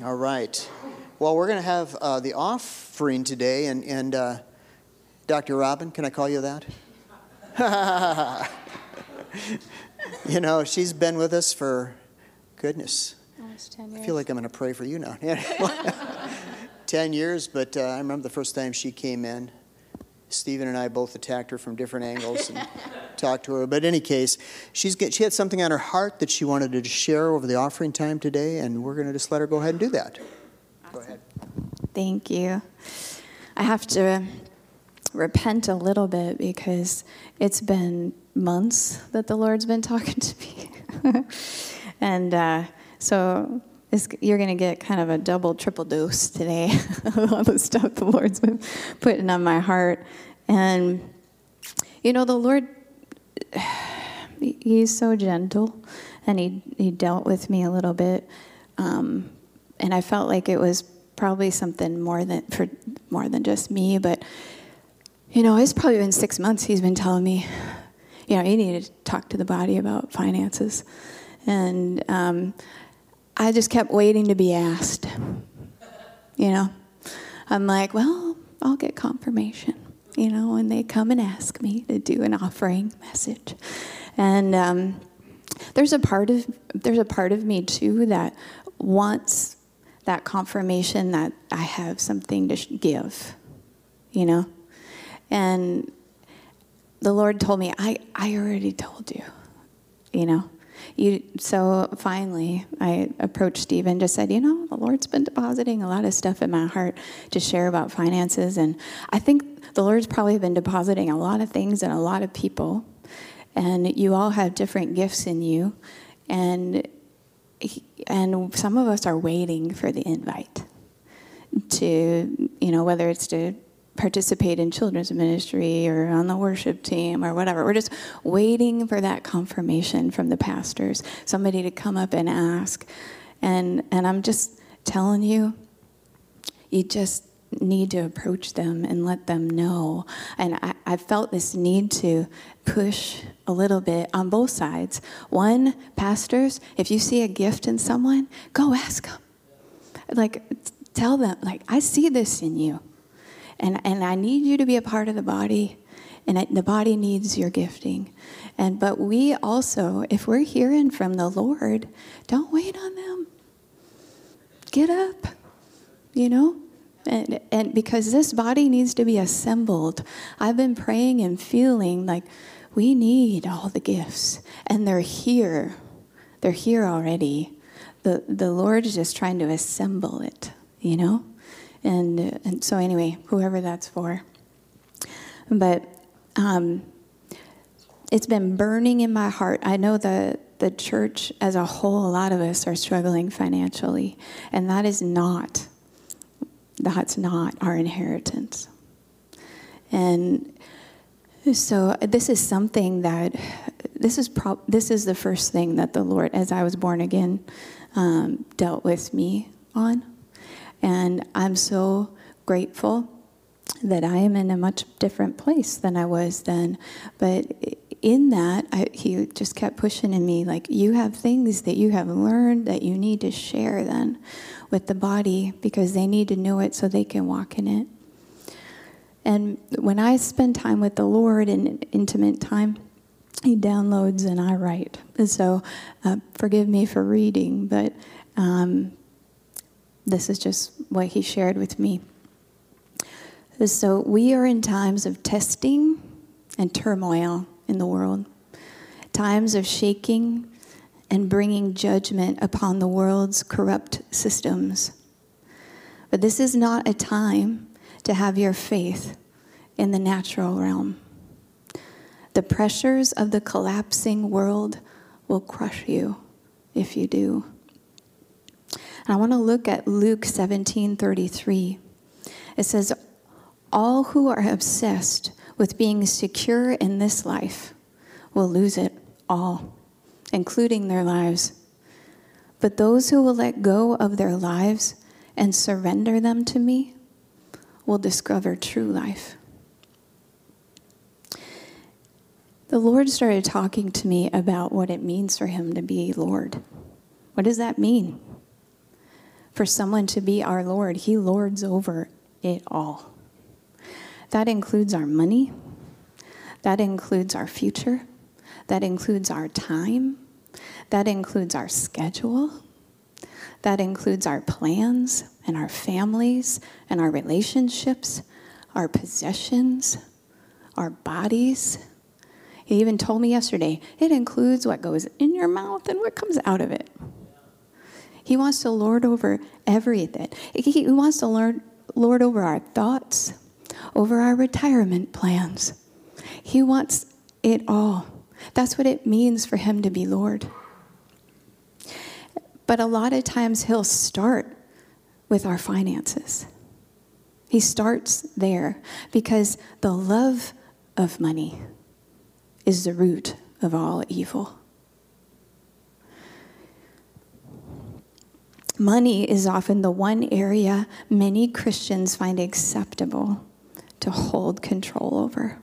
All right. Well, we're going to have uh, the offering today, and, and uh, Dr. Robyn, can I call you that? you know, she's been with us for, goodness, Almost 10 years. I feel like I'm going to pray for you now. 10 years, but uh, I remember the first time she came in. Stephen and I both attacked her from different angles and talked to her. But in any case, she's get, she had something on her heart that she wanted to share over the offering time today, and we're going to just let her go ahead and do that. Go ahead. Thank you. I have to repent a little bit because it's been months that the Lord's been talking to me. and uh, so it's, you're going to get kind of a double, triple dose today of all the stuff the Lord's been putting on my heart. And, you know, the Lord, He's so gentle, and He, he dealt with me a little bit. Um, and I felt like it was probably something more than for more than just me, but you know, it's probably been six months he's been telling me, you know, you need to talk to the body about finances. And um, I just kept waiting to be asked. You know, I'm like, well, I'll get confirmation, you know, when they come and ask me to do an offering message. And um, there's a part of there's a part of me too that wants that confirmation that I have something to give, you know? And the Lord told me, I, I already told you, you know? You, so finally, I approached Steve and just said, you know, the Lord's been depositing a lot of stuff in my heart to share about finances. And I think the Lord's probably been depositing a lot of things in a lot of people. And you all have different gifts in you. And and some of us are waiting for the invite to, you know, whether it's to participate in children's ministry or on the worship team or whatever. We're just waiting for that confirmation from the pastors, somebody to come up and ask. And and I'm just telling you, you just need to approach them and let them know. And I, I felt this need to push a little bit on both sides. One, pastors, if you see a gift in someone, go ask them. Like, tell them, like, I see this in you. And, and I need you to be a part of the body. And the body needs your gifting. And but we also, if we're hearing from the Lord, don't wait on them. Get up you know and, and because this body needs to be assembled i've been praying and feeling like we need all the gifts and they're here they're here already the, the lord is just trying to assemble it you know and, and so anyway whoever that's for but um, it's been burning in my heart. I know the the church as a whole, a lot of us are struggling financially, and that is not that's not our inheritance. And so this is something that this is this is the first thing that the Lord, as I was born again, um, dealt with me on, and I'm so grateful that I am in a much different place than I was then. But in that, I, he just kept pushing in me, like, you have things that you have learned that you need to share then with the body because they need to know it so they can walk in it. And when I spend time with the Lord in intimate time, He downloads and I write. And so, uh, forgive me for reading, but um, this is just what He shared with me. So, we are in times of testing and turmoil in the world, times of shaking and bringing judgment upon the world's corrupt systems. But this is not a time to have your faith in the natural realm. The pressures of the collapsing world will crush you if you do. And I want to look at Luke 17 33. It says, All who are obsessed with being secure in this life will lose it all, including their lives. But those who will let go of their lives and surrender them to me will discover true life. The Lord started talking to me about what it means for Him to be Lord. What does that mean? For someone to be our Lord, He lords over it all. That includes our money, that includes our future, that includes our time, that includes our schedule, that includes our plans and our families and our relationships, our possessions, our bodies. He even told me yesterday it includes what goes in your mouth and what comes out of it. He wants to lord over everything. He wants to lord, lord over our thoughts, over our retirement plans. He wants it all. That's what it means for him to be Lord. But a lot of times he'll start with our finances. He starts there because the love of money is the root of all evil. Money is often the one area many Christians find acceptable to hold control over.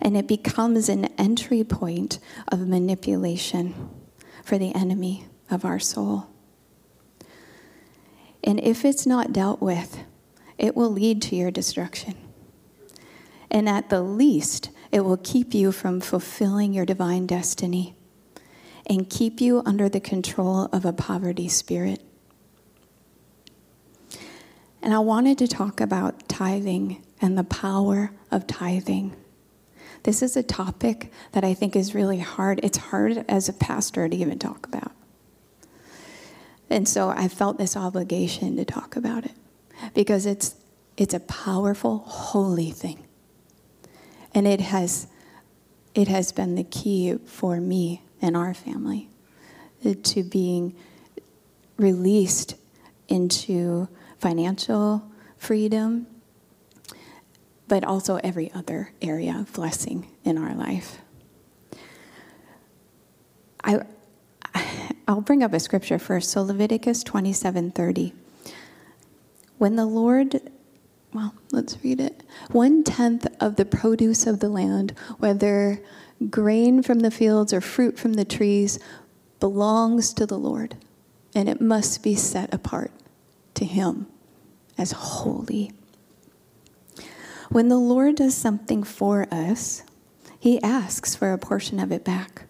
And it becomes an entry point of manipulation for the enemy of our soul. And if it's not dealt with, it will lead to your destruction. And at the least, it will keep you from fulfilling your divine destiny and keep you under the control of a poverty spirit. And I wanted to talk about tithing and the power of tithing. This is a topic that I think is really hard. It's hard as a pastor to even talk about. And so I felt this obligation to talk about it because it's, it's a powerful, holy thing. And it has, it has been the key for me and our family uh, to being released into financial freedom, but also every other area of blessing in our life. I, I'll bring up a scripture first. So Leviticus 27:30. When the Lord well, let's read it. One tenth of the produce of the land, whether grain from the fields or fruit from the trees, belongs to the Lord, and it must be set apart to Him as holy. When the Lord does something for us, He asks for a portion of it back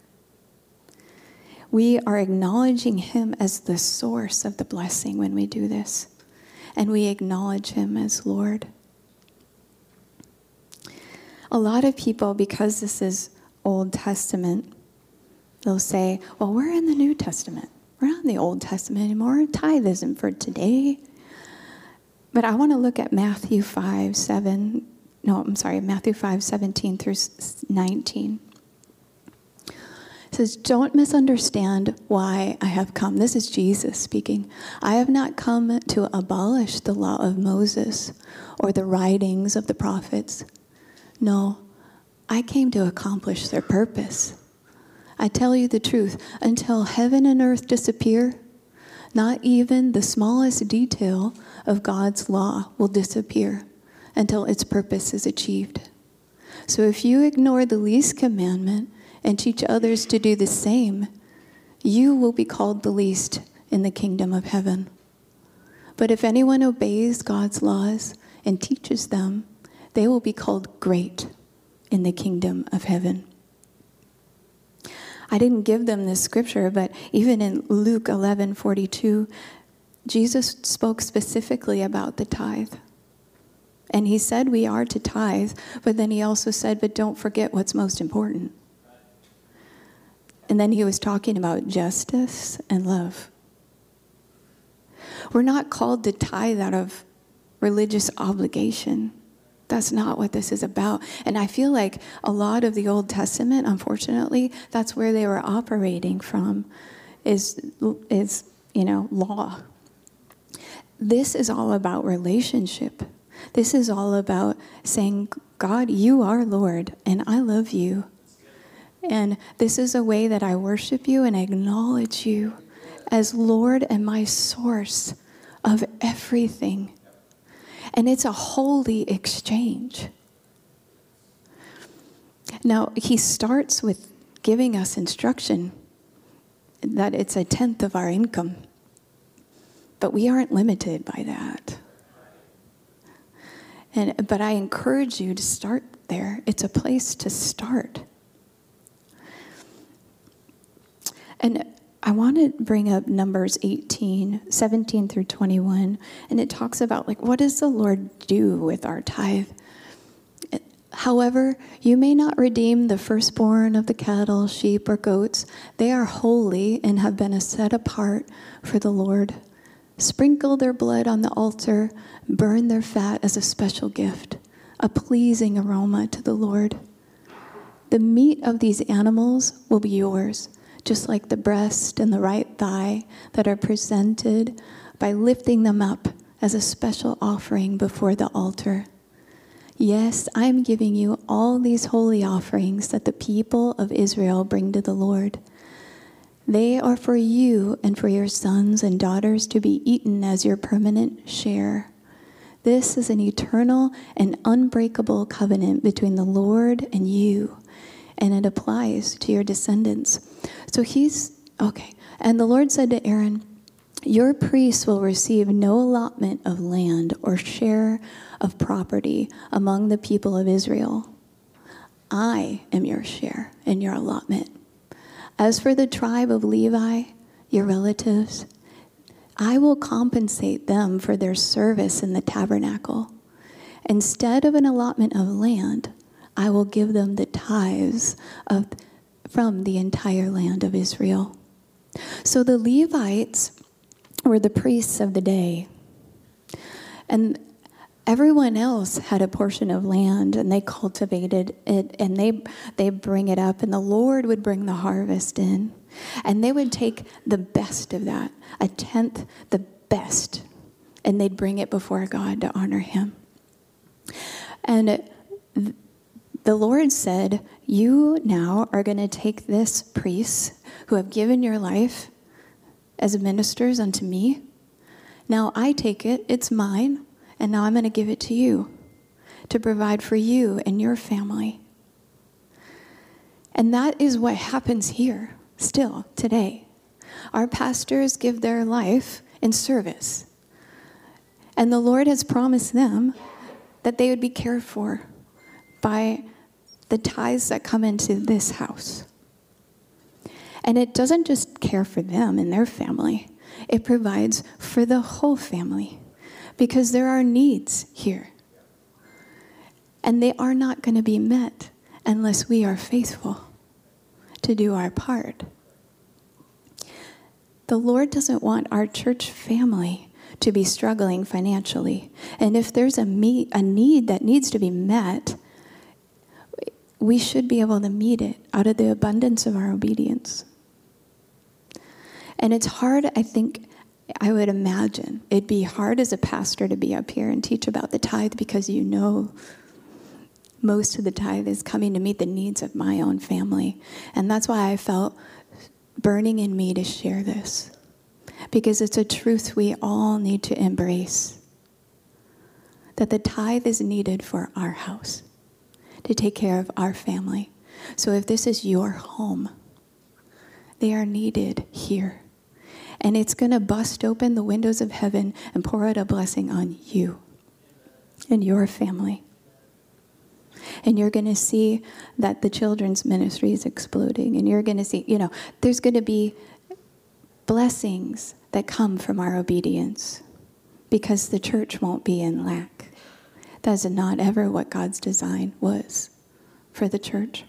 we are acknowledging Him as the source of the blessing when we do this. And we acknowledge Him as Lord. A lot of people, because this is Old Testament, they'll say, well, we're in the New Testament. We're not in the Old Testament anymore. Tithe isn't for today. But I want to look at Matthew 5, 7. No, I'm sorry, Matthew 5, 17 through 19. It says, Don't misunderstand why I have come. This is Jesus speaking. I have not come to abolish the law of Moses or the writings of the prophets. No, I came to accomplish their purpose. I tell you the truth, until heaven and earth disappear, not even the smallest detail of God's law will disappear until its purpose is achieved. So if you ignore the least commandment, and teach others to do the same, you will be called the least in the kingdom of heaven. But if anyone obeys God's laws and teaches them, they will be called great in the kingdom of heaven. I didn't give them this scripture, but even in Luke 11 42, Jesus spoke specifically about the tithe. And he said we are to tithe, but then he also said, but don't forget what's most important. And then he was talking about justice and love. We're not called to tithe out of religious obligation. That's not what this is about. And I feel like a lot of the Old Testament, unfortunately, that's where they were operating from is is, you know, law. This is all about relationship. This is all about saying, God, you are Lord, and I love you. And this is a way that I worship you and acknowledge you as Lord and my source of everything. And it's a holy exchange. Now, he starts with giving us instruction that it's a tenth of our income. but we aren't limited by that. And, but I encourage you to start there. It's a place to start. And I want to bring up Numbers 18, 17 through 21, and it talks about like what does the Lord do with our tithe? However, you may not redeem the firstborn of the cattle, sheep, or goats. They are holy and have been set apart for the Lord. Sprinkle their blood on the altar, burn their fat as a special gift, a pleasing aroma to the Lord. The meat of these animals will be yours, just like the breast and the right thigh that are presented by lifting them up as a special offering before the altar. Yes, I am giving you all these holy offerings that the people of Israel bring to the Lord. They are for you and for your sons and daughters to be eaten as your permanent share. This is an eternal and unbreakable covenant between the Lord and you, and it applies to your descendants. So he's, okay. And the Lord said to Aaron, Your priests will receive no allotment of land or share of property among the people of Israel. I am your share and your allotment. As for the tribe of Levi, your relatives, I will compensate them for their service in the tabernacle. Instead of an allotment of land, I will give them the tithes of, from the entire land of Israel. So the Levites were the priests of the day. And everyone else had a portion of land and they cultivated it and they they bring it up and the lord would bring the harvest in and they would take the best of that a tenth the best and they'd bring it before god to honor him and the lord said you now are going to take this priests who have given your life as ministers unto me now i take it it's mine and now I'm going to give it to you to provide for you and your family. And that is what happens here still today. Our pastors give their life in service. And the Lord has promised them that they would be cared for by the tithes that come into this house. And it doesn't just care for them and their family, it provides for the whole family because there are needs here. And they are not going to be met unless we are faithful to do our part. The Lord doesn't want our church family to be struggling financially. And if there's a, meet, a need that needs to be met, we should be able to meet it out of the abundance of our obedience. And it's hard, I think, I would imagine it'd be hard as a pastor to be up here and teach about the tithe because you know most of the tithe is coming to meet the needs of my own family. And that's why I felt burning in me to share this because it's a truth we all need to embrace that the tithe is needed for our house to take care of our family. So if this is your home, they are needed here and it's going to bust open the windows of heaven and pour out a blessing on you and your family. And you're going to see that the children's ministry is exploding. And you're going to see, you know, there's going to be blessings that come from our obedience because the church won't be in lack. That's not ever what God's design was for the church.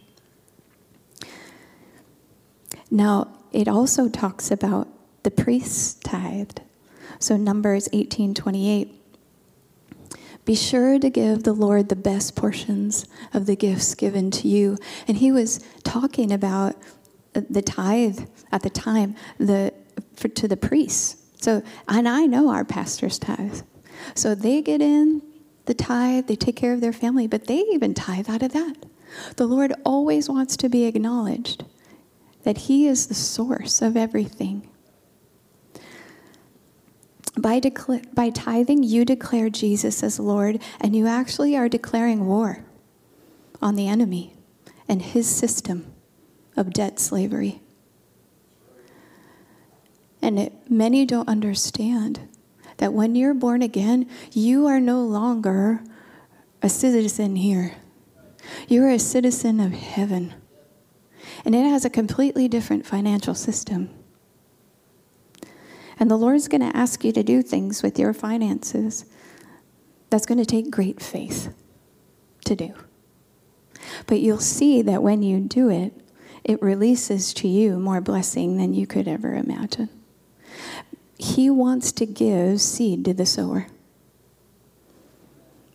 Now, it also talks about the priests tithed. So Numbers 18:28 be sure to give the Lord the best portions of the gifts given to you. And he was talking about the tithe at the time the, for, to the priests. So, and I know our pastors tithe. So they get in the tithe, they take care of their family, but they even tithe out of that. The Lord always wants to be acknowledged that He is the source of everything. By, by tithing, you declare Jesus as Lord, and you actually are declaring war on the enemy and his system of debt slavery. And it, many don't understand that when you're born again, you are no longer a citizen here. You're a citizen of heaven. And it has a completely different financial system. And the Lord's going to ask you to do things with your finances that's going to take great faith to do. But you'll see that when you do it, it releases to you more blessing than you could ever imagine. He wants to give seed to the sower.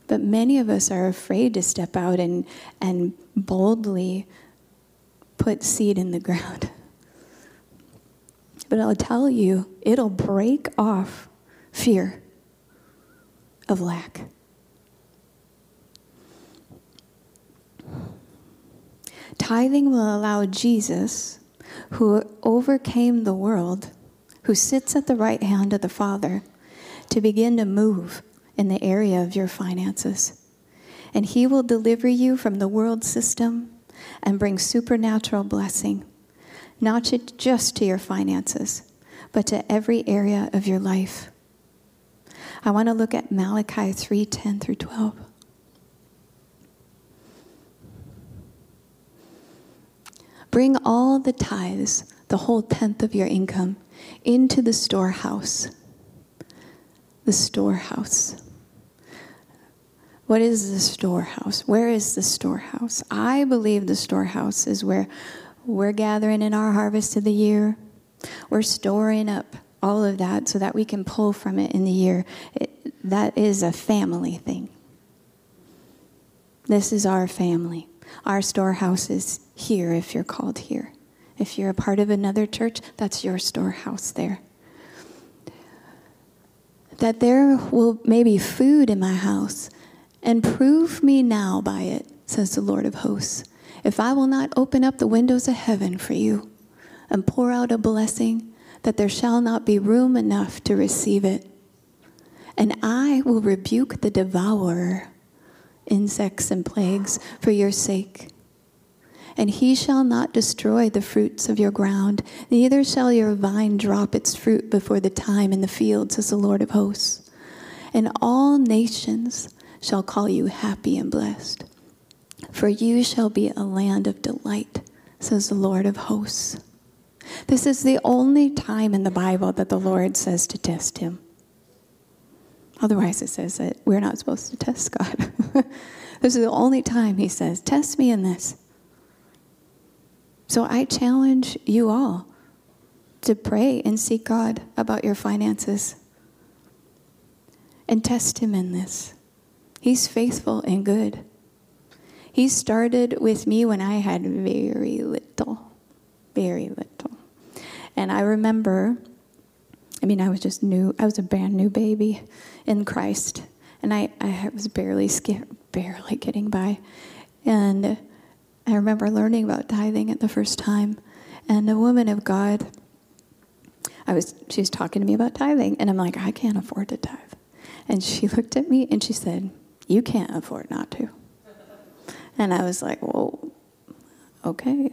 But many of us are afraid to step out and, and boldly put seed in the ground. But I'll tell you, it'll break off fear of lack. Tithing will allow Jesus, who overcame the world, who sits at the right hand of the Father, to begin to move in the area of your finances. And He will deliver you from the world system and bring supernatural blessing, not just to your finances, but to every area of your life. I want to look at Malachi 3:10 through 12. Bring all the tithes, the whole tenth of your income, into the storehouse. The storehouse. What is the storehouse? Where is the storehouse? I believe the storehouse is where we're gathering in our harvest of the year. We're storing up all of that so that we can pull from it in the year. It, that is a family thing. This is our family. Our storehouse is here if you're called here. If you're a part of another church, that's your storehouse there. That there will maybe food in my house, and prove me now by it, says the Lord of hosts, if I will not open up the windows of heaven for you and pour out a blessing, that there shall not be room enough to receive it. And I will rebuke the devourer insects and plagues for your sake. And he shall not destroy the fruits of your ground, neither shall your vine drop its fruit before the time in the field, says the Lord of hosts. And all nations shall call you happy and blessed. For you shall be a land of delight, says the Lord of hosts. This is the only time in the Bible that the Lord says to test him. Otherwise, it says that we're not supposed to test God. this is the only time He says, Test me in this. So I challenge you all to pray and seek God about your finances and test Him in this. He's faithful and good. He started with me when I had very little, very little. And I remember I mean, I was just new. I was a brand new baby in Christ, and I, I was barely barely getting by. And I remember learning about tithing at the first time, and a woman of God, I was she was talking to me about tithing, and I'm like, I can't afford to tithe. And she looked at me and she said, You can't afford not to. And I was like, Well, okay.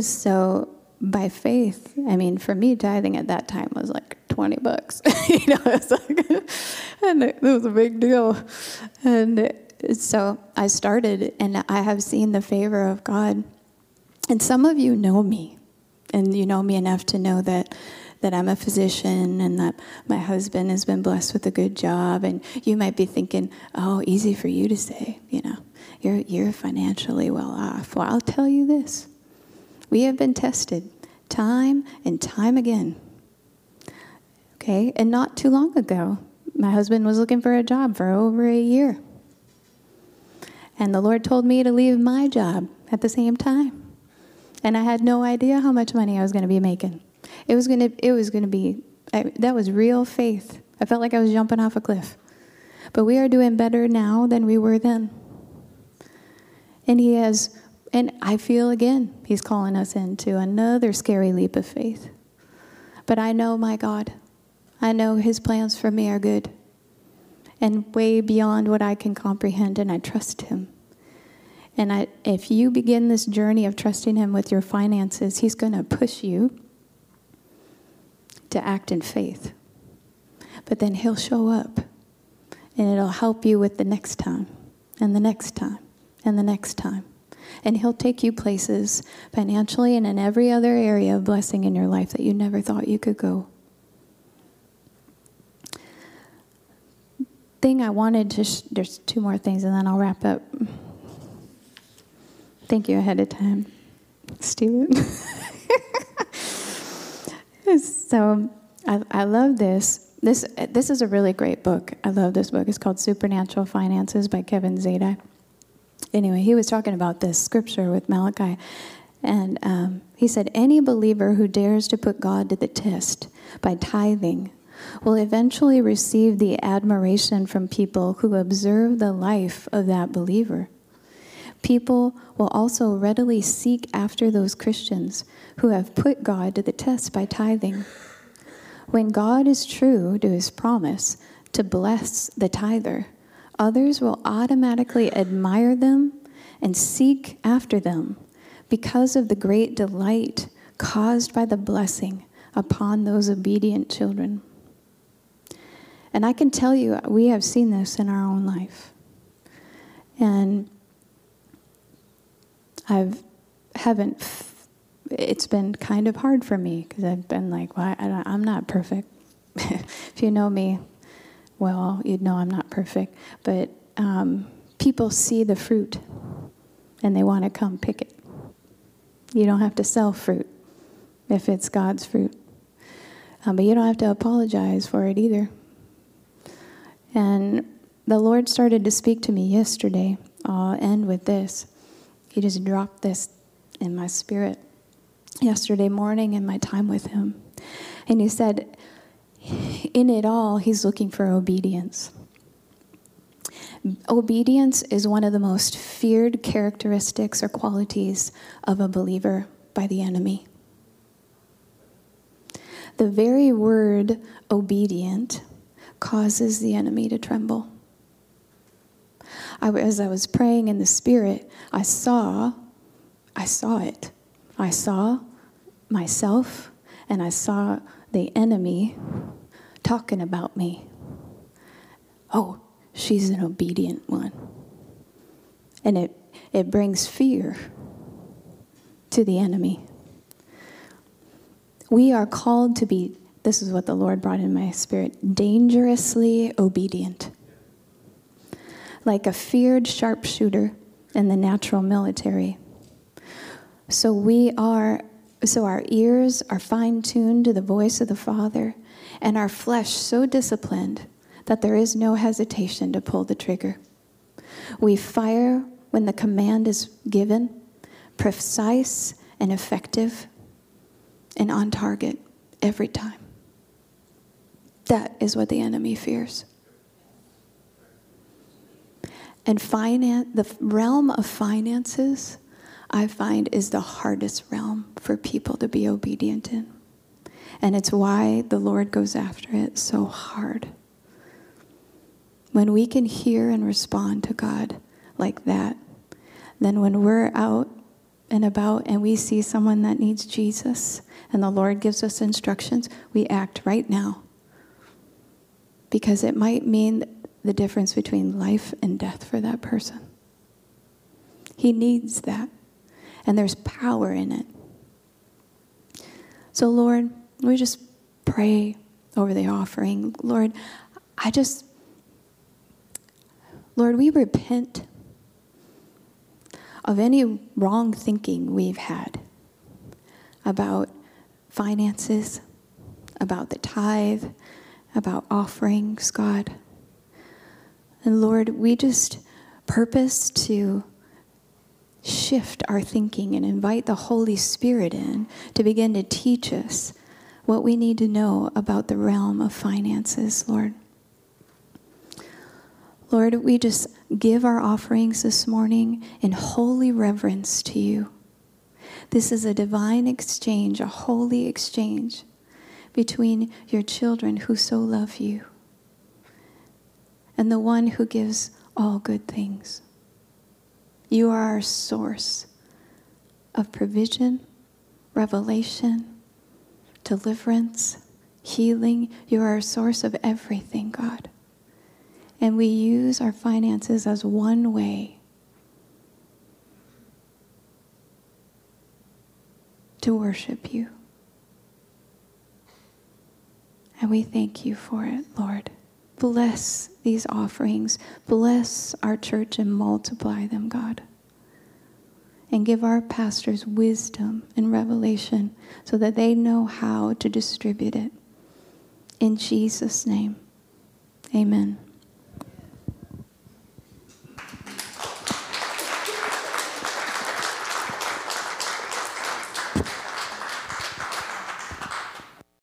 So by faith, I mean, for me, tithing at that time was like 20 bucks. you know, it's like, and it was a big deal. And so I started, and I have seen the favor of God. And some of you know me, and you know me enough to know that that I'm a physician and that my husband has been blessed with a good job. And you might be thinking, oh, easy for you to say, you know, you're, you're financially well off. Well, I'll tell you this we have been tested time and time again. Okay, and not too long ago, my husband was looking for a job for over a year. And the Lord told me to leave my job at the same time. And I had no idea how much money I was going to be making. It was going to it was going to be I, that was real faith. I felt like I was jumping off a cliff. But we are doing better now than we were then. And he has and I feel again, He's calling us into another scary leap of faith. But I know my God. I know His plans for me are good and way beyond what I can comprehend, and I trust Him. And I, if you begin this journey of trusting Him with your finances, He's going to push you to act in faith. but then He'll show up and it'll help you with the next time and the next time and the next time. And He'll take you places financially and in every other area of blessing in your life that you never thought you could go. Thing I wanted to, sh- there's two more things and then I'll wrap up. Thank you ahead of time, Steven. so I, I love this. This, this is a really great book. I love this book. It's called Supernatural Finances by Kevin Zadai. Anyway, he was talking about this scripture with Malachi. And um, he said, Any believer who dares to put God to the test by tithing will eventually receive the admiration from people who observe the life of that believer. People will also readily seek after those Christians who have put God to the test by tithing. When God is true to his promise to bless the tither, others will automatically admire them and seek after them because of the great delight caused by the blessing upon those obedient children. And I can tell you, we have seen this in our own life. And I've haven't. It's been kind of hard for me because I've been like, well, I, I'm not perfect. if you know me, well, you'd know I'm not perfect. But um, people see the fruit, and they want to come pick it. You don't have to sell fruit if it's God's fruit, um, but you don't have to apologize for it either. And the Lord started to speak to me yesterday. Uh, I'll end with this. He just dropped this in my spirit yesterday morning in my time with Him. And He said, in it all, He's looking for obedience. Obedience is one of the most feared characteristics or qualities of a believer by the enemy. The very word obedient causes the enemy to tremble. I, as I was praying in the spirit, I saw, I saw it. I saw myself and I saw the enemy talking about me. Oh, she's an obedient one. And it, it brings fear to the enemy. We are called to be, this is what the Lord brought in my spirit, dangerously obedient like a feared sharpshooter in the natural military. So we are so our ears are fine-tuned to the voice of the Father and our flesh so disciplined that there is no hesitation to pull the trigger. We fire when the command is given, precise and effective and on target every time. That is what the enemy fears. And finance, the realm of finances, I find, is the hardest realm for people to be obedient in. And it's why the Lord goes after it so hard. When we can hear and respond to God like that, then when we're out and about and we see someone that needs Jesus and the Lord gives us instructions, we act right now. Because it might mean the difference between life and death for that person. He needs that, and there's power in it. So, Lord, we just pray over the offering. Lord, I just, Lord, we repent of any wrong thinking we've had about finances, about the tithe, about offerings, God. And Lord, we just purpose to shift our thinking and invite the Holy Spirit in to begin to teach us what we need to know about the realm of finances, Lord. Lord, we just give our offerings this morning in holy reverence to you. This is a divine exchange, a holy exchange between your children who so love you and the one who gives all good things. You are our source of provision, revelation, deliverance, healing. You're our source of everything, God. And we use our finances as one way to worship you. And we thank you for it, Lord. Bless these offerings. Bless our church and multiply them, God. And give our pastors wisdom and revelation so that they know how to distribute it. In Jesus' name, amen.